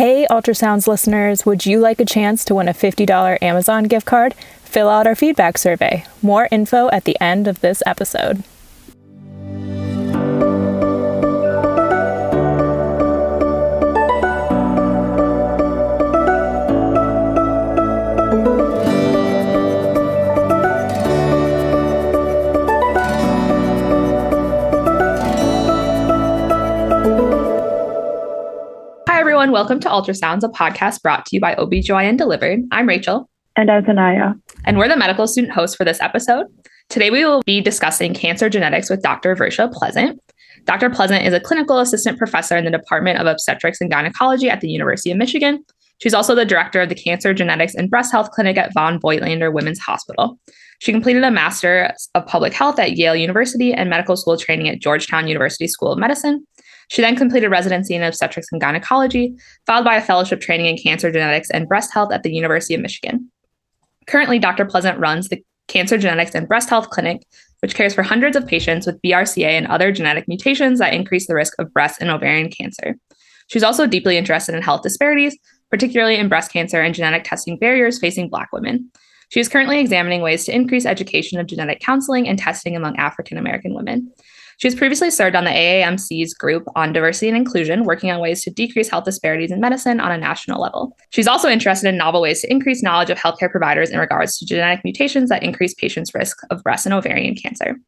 Hey, Ultrasounds listeners, would you like a chance to win a $50 Amazon gift card? Fill out our feedback survey. More info at the end of this episode. Everyone. Welcome to Ultrasounds, a podcast brought to you by OBGYN Delivered. I'm Rachel. And I'm Sanaya. And we're the medical student hosts for this episode. Today, we will be discussing cancer genetics with Dr. Versha Pleasant. Dr. Pleasant is a clinical assistant professor in the Department of Obstetrics and Gynecology at the University of Michigan. She's also the director of the Cancer Genetics and Breast Health Clinic at Von Voigtlander Women's Hospital. She completed a Master of Public Health at Yale University and medical school training at Georgetown University School of Medicine. She then completed residency in obstetrics and gynecology, followed by a fellowship training in cancer genetics and breast health at the University of Michigan. Currently, Dr. Pleasant runs the Cancer Genetics and Breast Health Clinic, which cares for hundreds of patients with BRCA and other genetic mutations that increase the risk of breast and ovarian cancer. She's also deeply interested in health disparities, particularly in breast cancer and genetic testing barriers facing Black women. She is currently examining ways to increase education of genetic counseling and testing among African American women. She has previously served on the AAMC's group on diversity and inclusion, working on ways to decrease health disparities in medicine on a national level. She's also interested in novel ways to increase knowledge of healthcare providers in regards to genetic mutations that increase patients' risk of breast and ovarian cancer.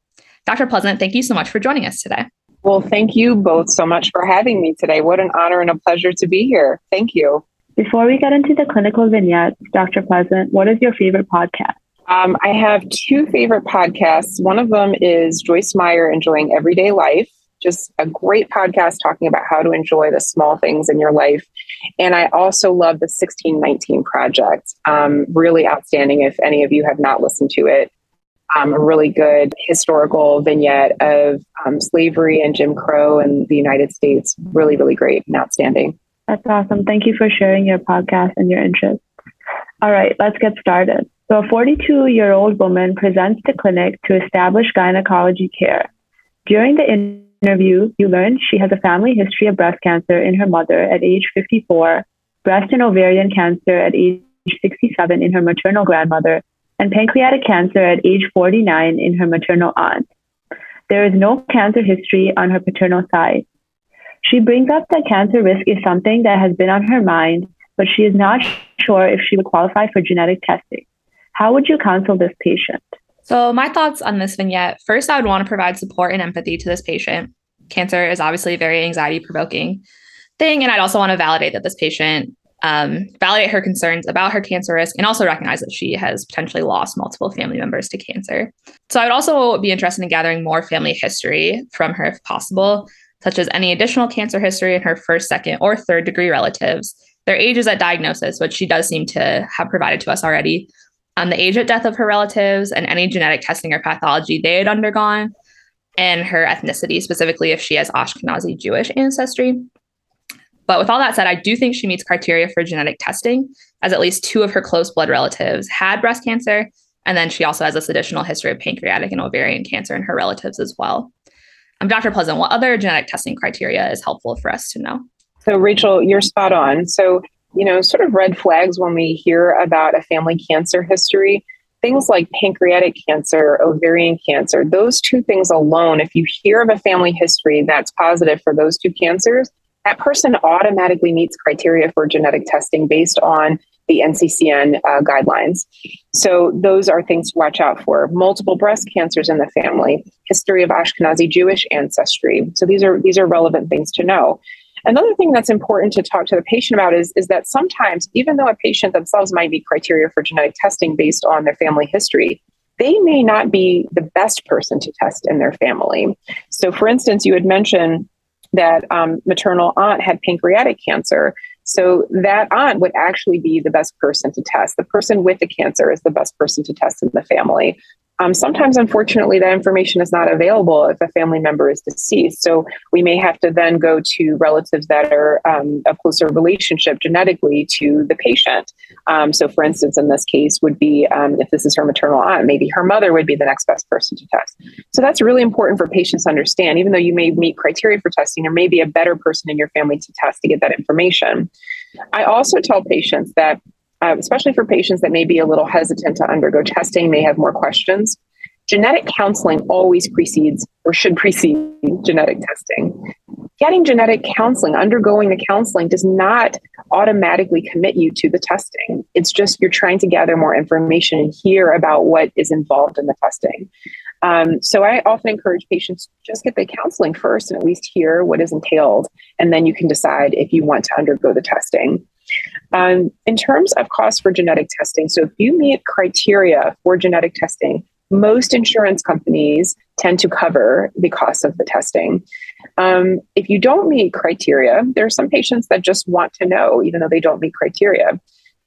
Dr. Pleasant, thank you so much for joining us today. Well, thank you both so much for having me today. What an honor and a pleasure to be here. Thank you. Before we get into the clinical vignettes, Dr. Pleasant, what is your favorite podcast? Um, I have two favorite podcasts. One of them is Joyce Meyer Enjoying Everyday Life, just a great podcast talking about how to enjoy the small things in your life. And I also love the 1619 Project, um, really outstanding. If any of you have not listened to it, um, a really good historical vignette of um, slavery and Jim Crow and the United States. Really, really great and outstanding. That's awesome. Thank you for sharing your podcast and your interests. All right, let's get started. So a 42 year old woman presents to clinic to establish gynecology care. During the interview, you learn she has a family history of breast cancer in her mother at age 54, breast and ovarian cancer at age 67 in her maternal grandmother, and pancreatic cancer at age 49 in her maternal aunt. There is no cancer history on her paternal side. She brings up that cancer risk is something that has been on her mind, but she is not sure if she would qualify for genetic testing. How would you counsel this patient? So, my thoughts on this vignette first, I would want to provide support and empathy to this patient. Cancer is obviously a very anxiety provoking thing. And I'd also want to validate that this patient, um, validate her concerns about her cancer risk, and also recognize that she has potentially lost multiple family members to cancer. So, I would also be interested in gathering more family history from her if possible, such as any additional cancer history in her first, second, or third degree relatives, their ages at diagnosis, which she does seem to have provided to us already, on the age at death of her relatives and any genetic testing or pathology they had undergone, and her ethnicity, specifically if she has Ashkenazi Jewish ancestry. But with all that said, I do think she meets criteria for genetic testing, as at least two of her close blood relatives had breast cancer. And then she also has this additional history of pancreatic and ovarian cancer in her relatives as well. Um, Dr. Pleasant, what other genetic testing criteria is helpful for us to know? So, Rachel, you're spot on. So, you know, sort of red flags when we hear about a family cancer history. Things like pancreatic cancer, ovarian cancer, those two things alone, if you hear of a family history that's positive for those two cancers, that person automatically meets criteria for genetic testing based on the NCCN uh, guidelines. So those are things to watch out for. Multiple breast cancers in the family, history of Ashkenazi Jewish ancestry. So these are these are relevant things to know. Another thing that's important to talk to the patient about is, is that sometimes, even though a patient themselves might meet criteria for genetic testing based on their family history, they may not be the best person to test in their family. So, for instance, you had mentioned that um, maternal aunt had pancreatic cancer. So that aunt would actually be the best person to test. The person with the cancer is the best person to test in the family. Um, sometimes, unfortunately, that information is not available if a family member is deceased. So we may have to then go to relatives that are um, a closer relationship genetically to the patient. Um, so, for instance, in this case, would be um, if this is her maternal aunt, maybe her mother would be the next best person to test. So that's really important for patients to understand. Even though you may meet criteria for testing, there may be a better person in your family to test to get that information. I also tell patients that um, especially for patients that may be a little hesitant to undergo testing, may have more questions. Genetic counseling always precedes or should precede genetic testing. Getting genetic counseling, undergoing the counseling, does not automatically commit you to the testing. It's just you're trying to gather more information and hear about what is involved in the testing. Um, so I often encourage patients to just get the counseling first and at least hear what is entailed, and then you can decide if you want to undergo the testing. Um, in terms of cost for genetic testing, so if you meet criteria for genetic testing, most insurance companies tend to cover the cost of the testing. Um, if you don't meet criteria, there are some patients that just want to know, even though they don't meet criteria.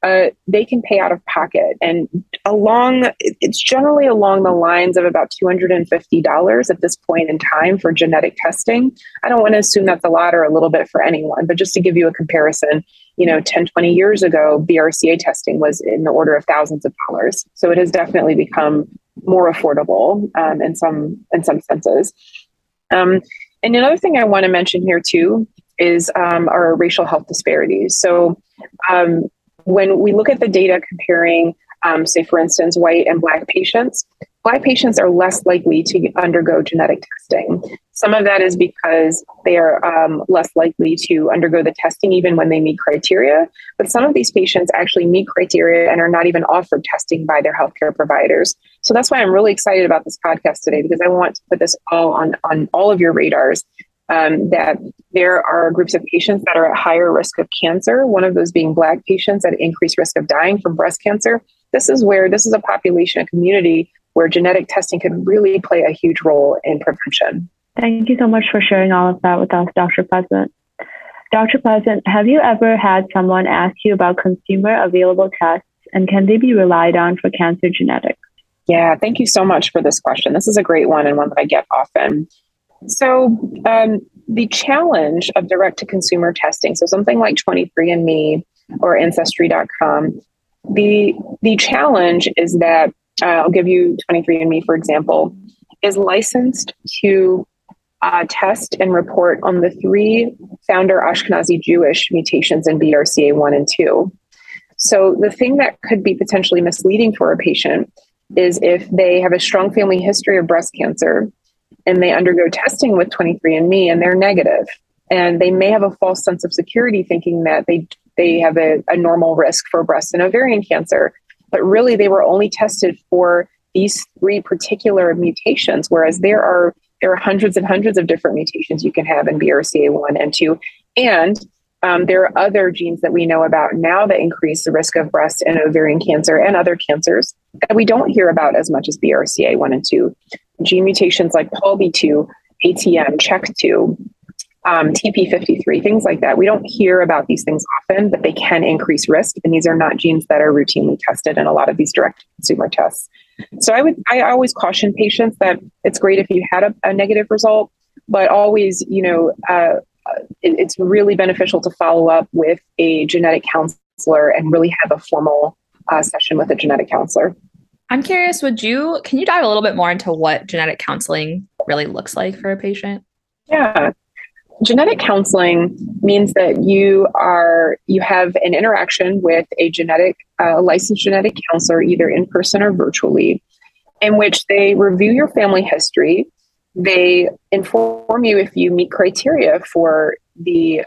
Uh, they can pay out of pocket. And along, it's generally along the lines of about $250 at this point in time for genetic testing. I don't want to assume that's a lot or a little bit for anyone, but just to give you a comparison, you know 10 20 years ago brca testing was in the order of thousands of dollars so it has definitely become more affordable um, in some in some senses um, and another thing i want to mention here too is um, our racial health disparities so um, when we look at the data comparing um, say for instance white and black patients Black patients are less likely to undergo genetic testing. Some of that is because they are um, less likely to undergo the testing even when they meet criteria. But some of these patients actually meet criteria and are not even offered testing by their healthcare providers. So that's why I'm really excited about this podcast today because I want to put this all on, on all of your radars. Um, that there are groups of patients that are at higher risk of cancer, one of those being Black patients at increased risk of dying from breast cancer. This is where this is a population, a community where genetic testing could really play a huge role in prevention. Thank you so much for sharing all of that with us, Dr. Pleasant. Dr. Pleasant, have you ever had someone ask you about consumer available tests and can they be relied on for cancer genetics? Yeah, thank you so much for this question. This is a great one and one that I get often. So, um, the challenge of direct to consumer testing, so something like 23andMe or Ancestry.com, the, the challenge is that uh, I'll give you 23andMe, for example, is licensed to uh, test and report on the three founder Ashkenazi Jewish mutations in BRCA1 and 2. So, the thing that could be potentially misleading for a patient is if they have a strong family history of breast cancer and they undergo testing with 23andMe and they're negative, and they may have a false sense of security thinking that they they have a, a normal risk for breast and ovarian cancer but really they were only tested for these three particular mutations, whereas there are there are hundreds and hundreds of different mutations you can have in BRCA1 and 2. And um, there are other genes that we know about now that increase the risk of breast and ovarian cancer and other cancers that we don't hear about as much as BRCA1 and 2. Gene mutations like PALB2, ATM, CHEK2, um, TP53, things like that. We don't hear about these things often, but they can increase risk. And these are not genes that are routinely tested in a lot of these direct consumer tests. So I would, I always caution patients that it's great if you had a, a negative result, but always, you know, uh, it, it's really beneficial to follow up with a genetic counselor and really have a formal uh, session with a genetic counselor. I'm curious, would you, can you dive a little bit more into what genetic counseling really looks like for a patient? Yeah. Genetic counseling means that you are you have an interaction with a genetic uh, licensed genetic counselor either in person or virtually in which they review your family history. They inform you if you meet criteria for the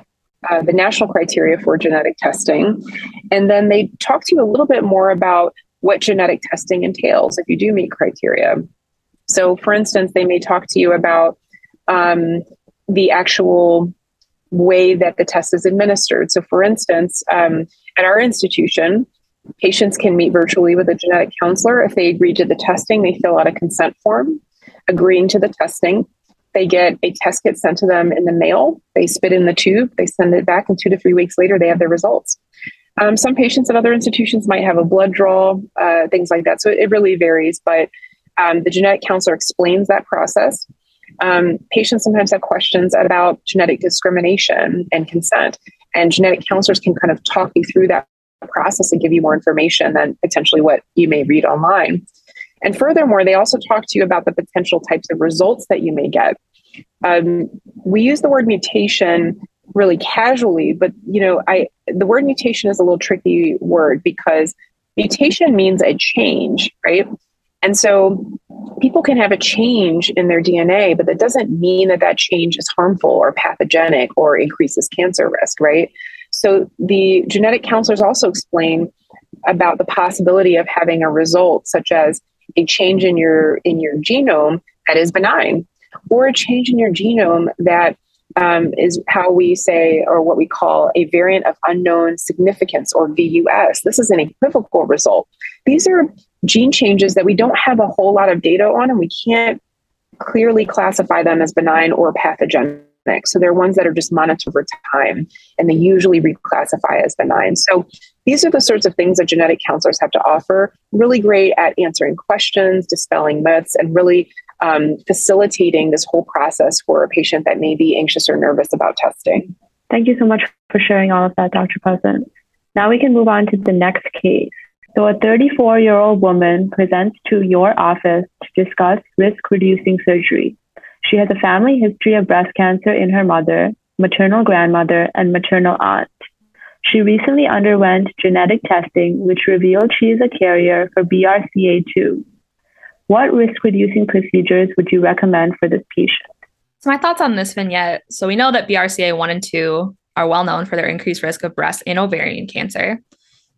uh, the national criteria for genetic testing. And then they talk to you a little bit more about what genetic testing entails if you do meet criteria so for instance they may talk to you about um, the actual way that the test is administered. So, for instance, um, at our institution, patients can meet virtually with a genetic counselor. If they agree to the testing, they fill out a consent form agreeing to the testing. They get a test kit sent to them in the mail. They spit in the tube, they send it back, and two to three weeks later, they have their results. Um, some patients at other institutions might have a blood draw, uh, things like that. So it really varies. But Um, the genetic counselor explains that process. Um, patients sometimes have questions about genetic discrimination and consent, and genetic counselors can kind of talk you through that process and give you more information than potentially what you may read online. And furthermore, they also talk to you about the potential types of results that you may get. Um, we use the word mutation really casually, but you know, I the word mutation is a little tricky word because mutation means a change, right? And so people can have a change in their DNA, but that doesn't mean that that change is harmful or pathogenic or increases cancer risk, right? So the genetic counselors also explain about the possibility of having a result such as a change in your in your genome that is benign or a change in your genome that um, is how we say, or what we call a variant of unknown significance, or VUS. This is an equivocal result. These are gene changes that we don't have a whole lot of data on, and we can't clearly classify them as benign or pathogenic. So they're ones that are just monitored over time, and they usually reclassify as benign. So these are the sorts of things that genetic counselors have to offer. Really great at answering questions, dispelling myths, and really um, facilitating this whole process for a patient that may be anxious or nervous about testing. Thank you so much for sharing all of that, Dr. Pleasant. Now we can move on to the next case. So, a 34 year old woman presents to your office to discuss risk reducing surgery. She has a family history of breast cancer in her mother, maternal grandmother, and maternal aunt. She recently underwent genetic testing, which revealed she is a carrier for BRCA2, what risk reducing procedures would you recommend for this patient? So, my thoughts on this vignette. So, we know that BRCA1 and 2 are well known for their increased risk of breast and ovarian cancer,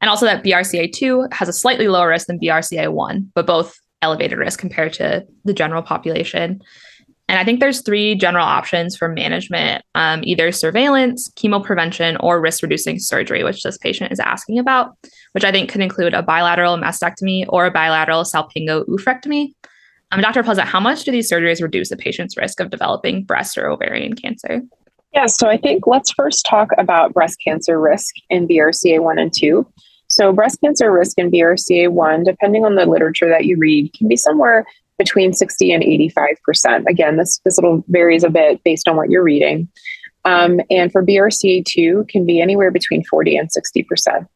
and also that BRCA2 has a slightly lower risk than BRCA1, but both elevated risk compared to the general population. And I think there's three general options for management um, either surveillance, chemoprevention, or risk reducing surgery, which this patient is asking about, which I think could include a bilateral mastectomy or a bilateral salpingo oophorectomy. Um, Dr. Pleasant, how much do these surgeries reduce a patient's risk of developing breast or ovarian cancer? Yeah, so I think let's first talk about breast cancer risk in BRCA1 and 2. So, breast cancer risk in BRCA1, depending on the literature that you read, can be somewhere between 60 and 85%. Again, this, this little varies a bit based on what you're reading. Um, and for BRCA2 can be anywhere between 40 and 60%.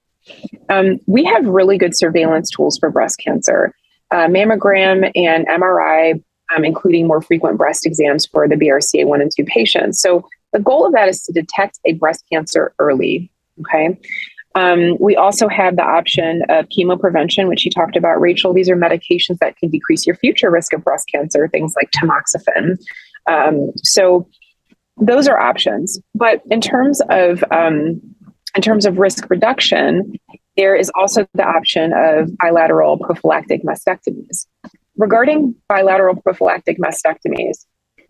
Um, we have really good surveillance tools for breast cancer. Uh, mammogram and MRI, um, including more frequent breast exams for the BRCA1 and 2 patients. So the goal of that is to detect a breast cancer early. Okay. Um, we also have the option of chemoprevention, which you talked about, Rachel. These are medications that can decrease your future risk of breast cancer, things like tamoxifen. Um, so those are options. But in terms of um, in terms of risk reduction, there is also the option of bilateral prophylactic mastectomies. Regarding bilateral prophylactic mastectomies,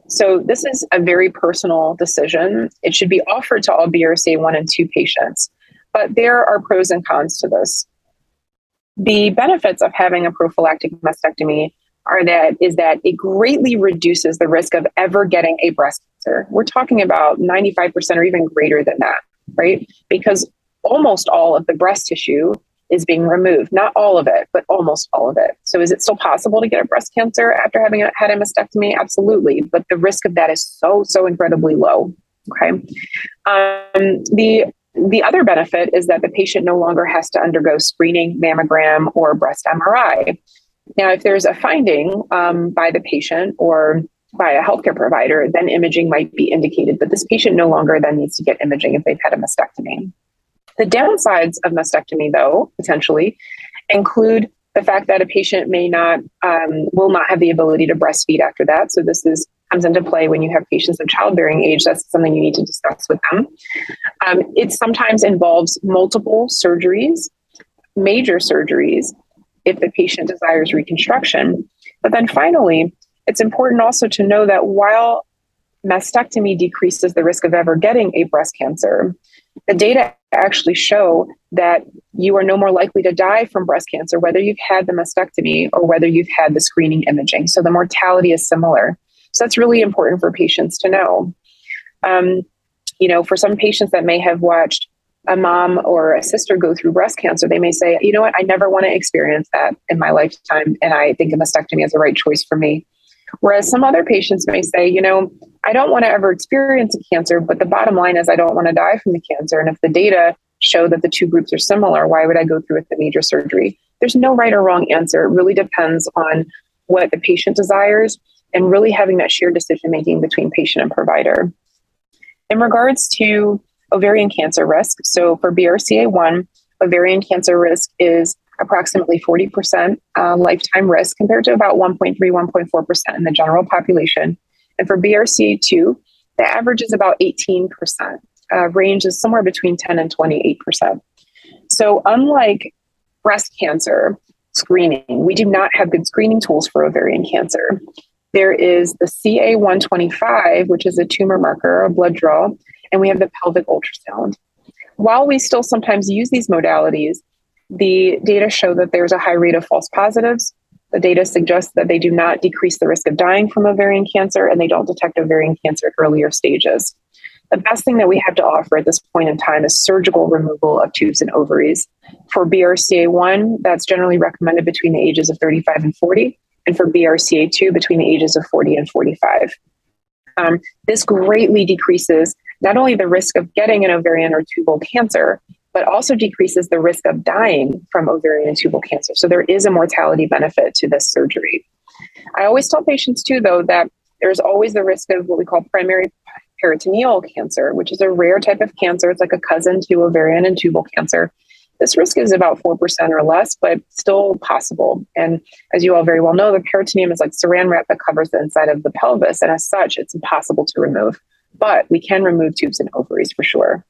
so this is a very personal decision. It should be offered to all BRCA1 and 2 patients. But there are pros and cons to this. The benefits of having a prophylactic mastectomy are that is that it greatly reduces the risk of ever getting a breast cancer. We're talking about 95% or even greater than that, right? Because almost all of the breast tissue is being removed. Not all of it, but almost all of it. So is it still possible to get a breast cancer after having had a mastectomy? Absolutely. But the risk of that is so, so incredibly low. Okay. Um, the the other benefit is that the patient no longer has to undergo screening, mammogram, or breast MRI. Now, if there's a finding um, by the patient or by a healthcare provider, then imaging might be indicated. But this patient no longer then needs to get imaging if they've had a mastectomy. The downsides of mastectomy, though, potentially, include the fact that a patient may not um, will not have the ability to breastfeed after that. So this is comes into play when you have patients of childbearing age. That's something you need to discuss with them. Um, it sometimes involves multiple surgeries, major surgeries, if the patient desires reconstruction. But then finally, it's important also to know that while mastectomy decreases the risk of ever getting a breast cancer, the data actually show that you are no more likely to die from breast cancer, whether you've had the mastectomy or whether you've had the screening imaging. So the mortality is similar. So that's really important for patients to know. Um, you know, for some patients that may have watched a mom or a sister go through breast cancer, they may say, you know what, I never want to experience that in my lifetime. And I think a mastectomy is the right choice for me. Whereas some other patients may say, you know, I don't want to ever experience a cancer, but the bottom line is I don't want to die from the cancer. And if the data show that the two groups are similar, why would I go through with the major surgery? There's no right or wrong answer. It really depends on what the patient desires and really having that shared decision making between patient and provider. In regards to ovarian cancer risk, so for BRCA1, ovarian cancer risk is approximately 40% uh, lifetime risk compared to about 1.3, 1.4% in the general population. And for BRCA2, the average is about 18%. Uh, range is somewhere between 10 and 28%. So, unlike breast cancer screening, we do not have good screening tools for ovarian cancer. There is the CA125, which is a tumor marker, a blood draw, and we have the pelvic ultrasound. While we still sometimes use these modalities, the data show that there's a high rate of false positives. The data suggests that they do not decrease the risk of dying from ovarian cancer and they don't detect ovarian cancer at earlier stages. The best thing that we have to offer at this point in time is surgical removal of tubes and ovaries. For BRCA1, that's generally recommended between the ages of 35 and 40, and for BRCA2, between the ages of 40 and 45. Um, this greatly decreases not only the risk of getting an ovarian or tubal cancer, but also decreases the risk of dying from ovarian and tubal cancer. So there is a mortality benefit to this surgery. I always tell patients, too, though, that there's always the risk of what we call primary peritoneal cancer, which is a rare type of cancer. It's like a cousin to ovarian and tubal cancer. This risk is about 4% or less, but still possible. And as you all very well know, the peritoneum is like saran wrap that covers the inside of the pelvis. And as such, it's impossible to remove. But we can remove tubes and ovaries for sure.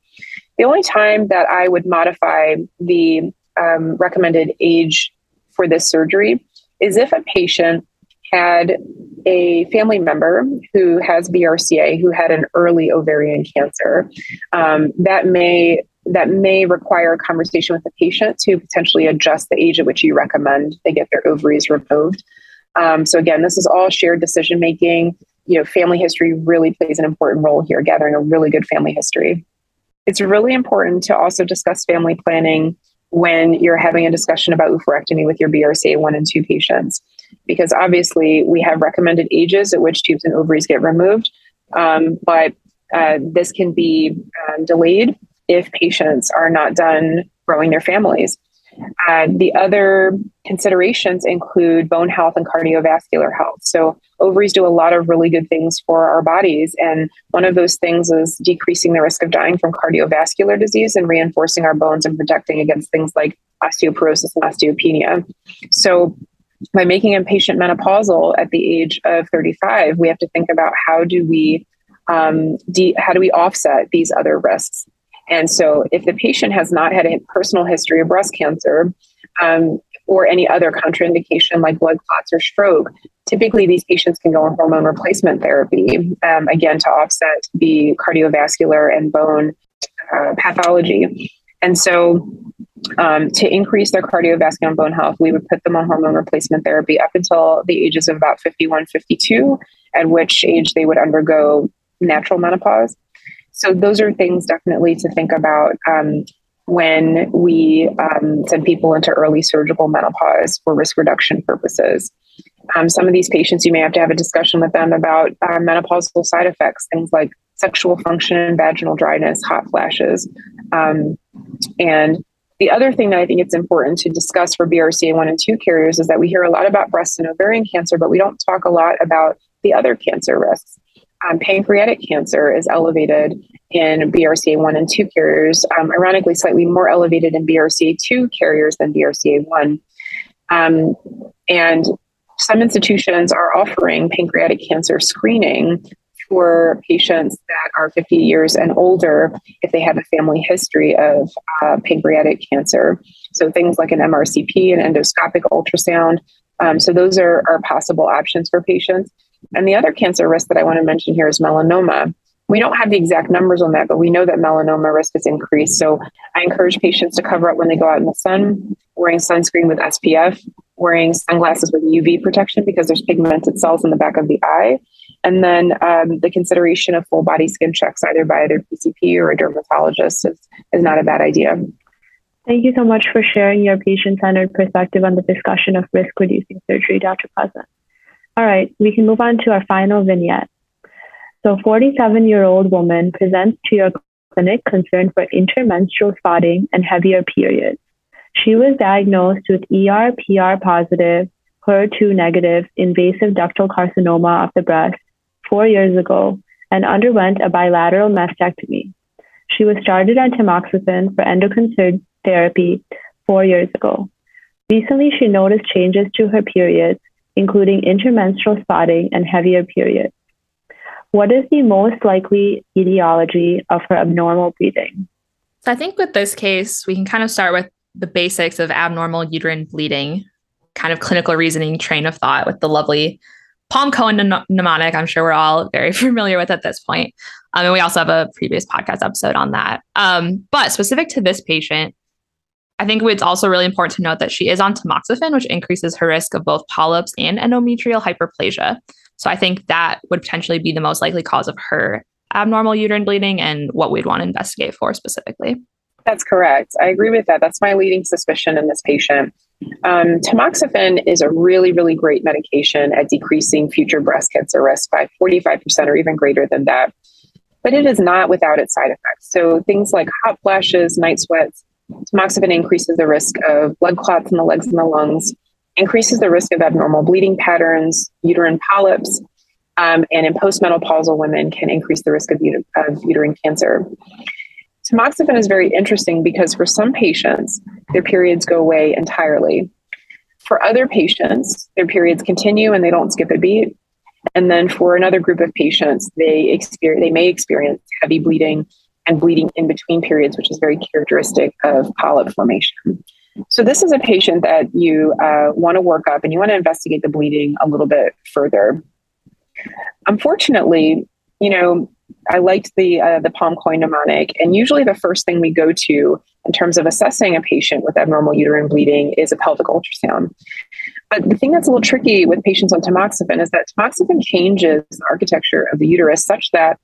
The only time that I would modify the um, recommended age for this surgery is if a patient had a family member who has BRCA who had an early ovarian cancer. Um, that may that may require a conversation with the patient to potentially adjust the age at which you recommend they get their ovaries removed. Um, so again, this is all shared decision making. You know, family history really plays an important role here, gathering a really good family history. It's really important to also discuss family planning when you're having a discussion about oophorectomy with your BRCA1 and 2 patients, because obviously we have recommended ages at which tubes and ovaries get removed, um, but uh, this can be um, delayed if patients are not done growing their families. Uh, the other considerations include bone health and cardiovascular health. So, ovaries do a lot of really good things for our bodies. And one of those things is decreasing the risk of dying from cardiovascular disease and reinforcing our bones and protecting against things like osteoporosis and osteopenia. So, by making a patient menopausal at the age of 35, we have to think about how do we um, de- how do we offset these other risks? And so, if the patient has not had a personal history of breast cancer um, or any other contraindication like blood clots or stroke, typically these patients can go on hormone replacement therapy, um, again, to offset the cardiovascular and bone uh, pathology. And so, um, to increase their cardiovascular and bone health, we would put them on hormone replacement therapy up until the ages of about 51, 52, at which age they would undergo natural menopause. So those are things definitely to think about um, when we um, send people into early surgical menopause for risk reduction purposes. Um, some of these patients, you may have to have a discussion with them about uh, menopausal side effects, things like sexual function, and vaginal dryness, hot flashes. Um, and the other thing that I think it's important to discuss for BRCA1 and 2 carriers is that we hear a lot about breast and ovarian cancer, but we don't talk a lot about the other cancer risks um, pancreatic cancer is elevated in BRCA1 and 2 carriers, um, ironically, slightly more elevated in BRCA2 carriers than BRCA1. Um, and some institutions are offering pancreatic cancer screening for patients that are 50 years and older if they have a family history of uh, pancreatic cancer. So things like an MRCP, an endoscopic ultrasound. Um, so those are, are possible options for patients. And the other cancer risk that I want to mention here is melanoma. We don't have the exact numbers on that, but we know that melanoma risk is increased. So I encourage patients to cover up when they go out in the sun, wearing sunscreen with SPF, wearing sunglasses with UV protection because there's pigmented cells in the back of the eye. And then um, the consideration of full body skin checks, either by either PCP or a dermatologist, is, is not a bad idea. Thank you so much for sharing your patient centered perspective on the discussion of risk reducing surgery, Dr. Pleasant. All right, we can move on to our final vignette. So, 47 year old woman presents to your clinic concerned for intermenstrual spotting and heavier periods. She was diagnosed with ER, PR positive, HER2 negative invasive ductal carcinoma of the breast four years ago and underwent a bilateral mastectomy. She was started on tamoxifen for endocrine therapy four years ago. Recently, she noticed changes to her periods, including intermenstrual spotting and heavier periods. What is the most likely etiology of her abnormal bleeding? So I think with this case, we can kind of start with the basics of abnormal uterine bleeding, kind of clinical reasoning train of thought with the lovely PALM-COEIN mnemonic. I'm sure we're all very familiar with at this point. Um, and we also have a previous podcast episode on that. Um, but specific to this patient, I think it's also really important to note that she is on tamoxifen, which increases her risk of both polyps and endometrial hyperplasia. So I think that would potentially be the most likely cause of her abnormal uterine bleeding and what we'd want to investigate for specifically. That's correct. I agree with that. That's my leading suspicion in this patient. Um, tamoxifen is a really, really great medication at decreasing future breast cancer risk by 45% or even greater than that. But it is not without its side effects. So things like hot flashes, night sweats, tamoxifen increases the risk of blood clots in the legs and the lungs, increases the risk of abnormal bleeding patterns, uterine polyps, um, and in postmenopausal women can increase the risk of, of uterine cancer. Tamoxifen is very interesting because for some patients, their periods go away entirely. For other patients, their periods continue and they don't skip a beat. And then for another group of patients, they experience they may experience heavy bleeding and bleeding in between periods, which is very characteristic of polyp formation. So this is a patient that you uh, want to work up and you want to investigate the bleeding a little bit further. Unfortunately, you know, I liked the uh, the PALM-COEIN mnemonic, and usually the first thing we go to in terms of assessing a patient with abnormal uterine bleeding is a pelvic ultrasound. But the thing that's a little tricky with patients on tamoxifen is that tamoxifen changes the architecture of the uterus such that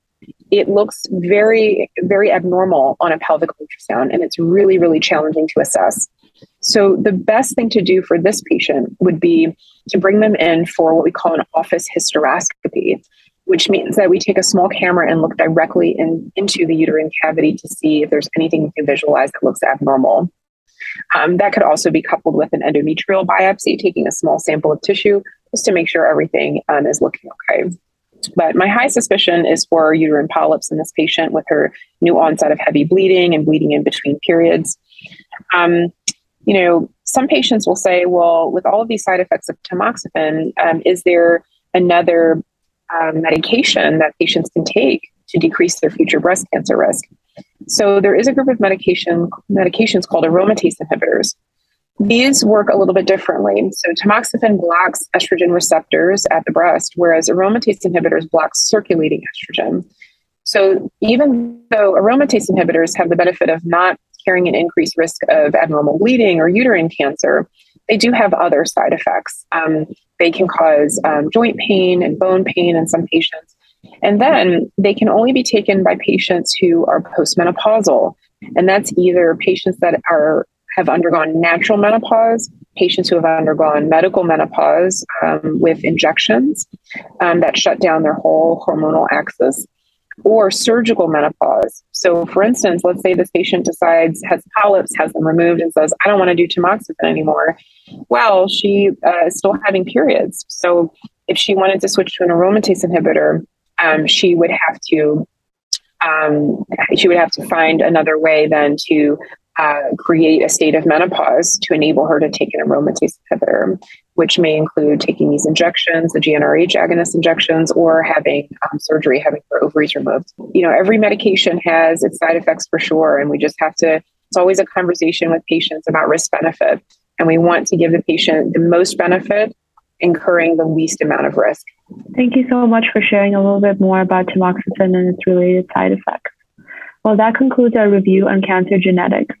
it looks very, very abnormal on a pelvic ultrasound, and it's really, really challenging to assess. So, the best thing to do for this patient would be to bring them in for what we call an office hysteroscopy which means that we take a small camera and look directly in, into the uterine cavity to see if there's anything we can visualize that looks abnormal. Um, that could also be coupled with an endometrial biopsy, taking a small sample of tissue just to make sure everything um, is looking okay. But my high suspicion is for uterine polyps in this patient with her new onset of heavy bleeding and bleeding in between periods. Um, you know, some patients will say, well, with all of these side effects of tamoxifen, um, is there another um, medication that patients can take to decrease their future breast cancer risk. So there is a group of medication medications called aromatase inhibitors. These work a little bit differently. So tamoxifen blocks estrogen receptors at the breast, whereas aromatase inhibitors block circulating estrogen. So even though aromatase inhibitors have the benefit of not carrying an increased risk of abnormal bleeding or uterine cancer, they do have other side effects. Um, they can cause um, joint pain and bone pain in some patients. And then they can only be taken by patients who are postmenopausal. And that's either patients that are have undergone natural menopause, patients who have undergone medical menopause um, with injections um, that shut down their whole hormonal axis, or surgical menopause. So, for instance, let's say this patient decides, has polyps, has them removed, and says, I don't want to do tamoxifen anymore. Well, she uh, is still having periods. So, if she wanted to switch to an aromatase inhibitor, um, she would have to um, she would have to find another way then to uh, create a state of menopause to enable her to take an aromatase inhibitor, which may include taking these injections, the GnRH agonist injections, or having um, surgery, having her ovaries removed. You know, every medication has its side effects for sure, and we just have to. It's always a conversation with patients about risk benefit, and we want to give the patient the most benefit, incurring the least amount of risk. Thank you so much for sharing a little bit more about tamoxifen and its related side effects. Well, that concludes our review on cancer genetics.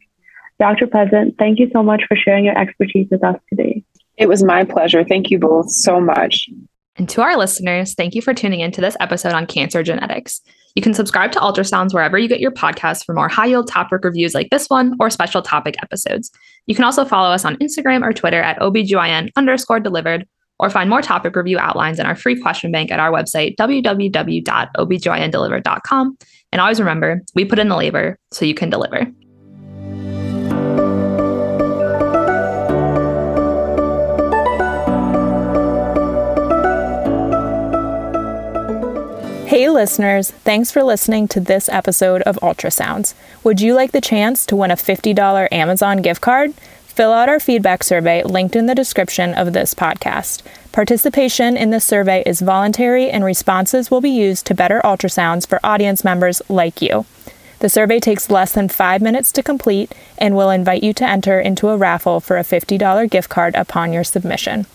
Dr. Pleasant, thank you so much for sharing your expertise with us today. It was my pleasure. Thank you both so much. And to our listeners, thank you for tuning in to this episode on cancer genetics. You can subscribe to Ultrasounds wherever you get your podcasts for more high yield topic reviews like this one or special topic episodes. You can also follow us on Instagram or Twitter at OBGYN underscore delivered or find more topic review outlines in our free question bank at our website, www.obgyndelivered.com. And always remember, we put in the labor so you can deliver. Listeners, thanks for listening to this episode of Ultrasounds. Would you like the chance to win a $50 Amazon gift card? Fill out our feedback survey linked in the description of this podcast. Participation in this survey is voluntary and responses will be used to better ultrasounds for audience members like you. The survey takes less than five minutes to complete and will invite you to enter into a raffle for a $50 gift card upon your submission.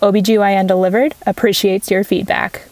OBGYN Delivered appreciates your feedback.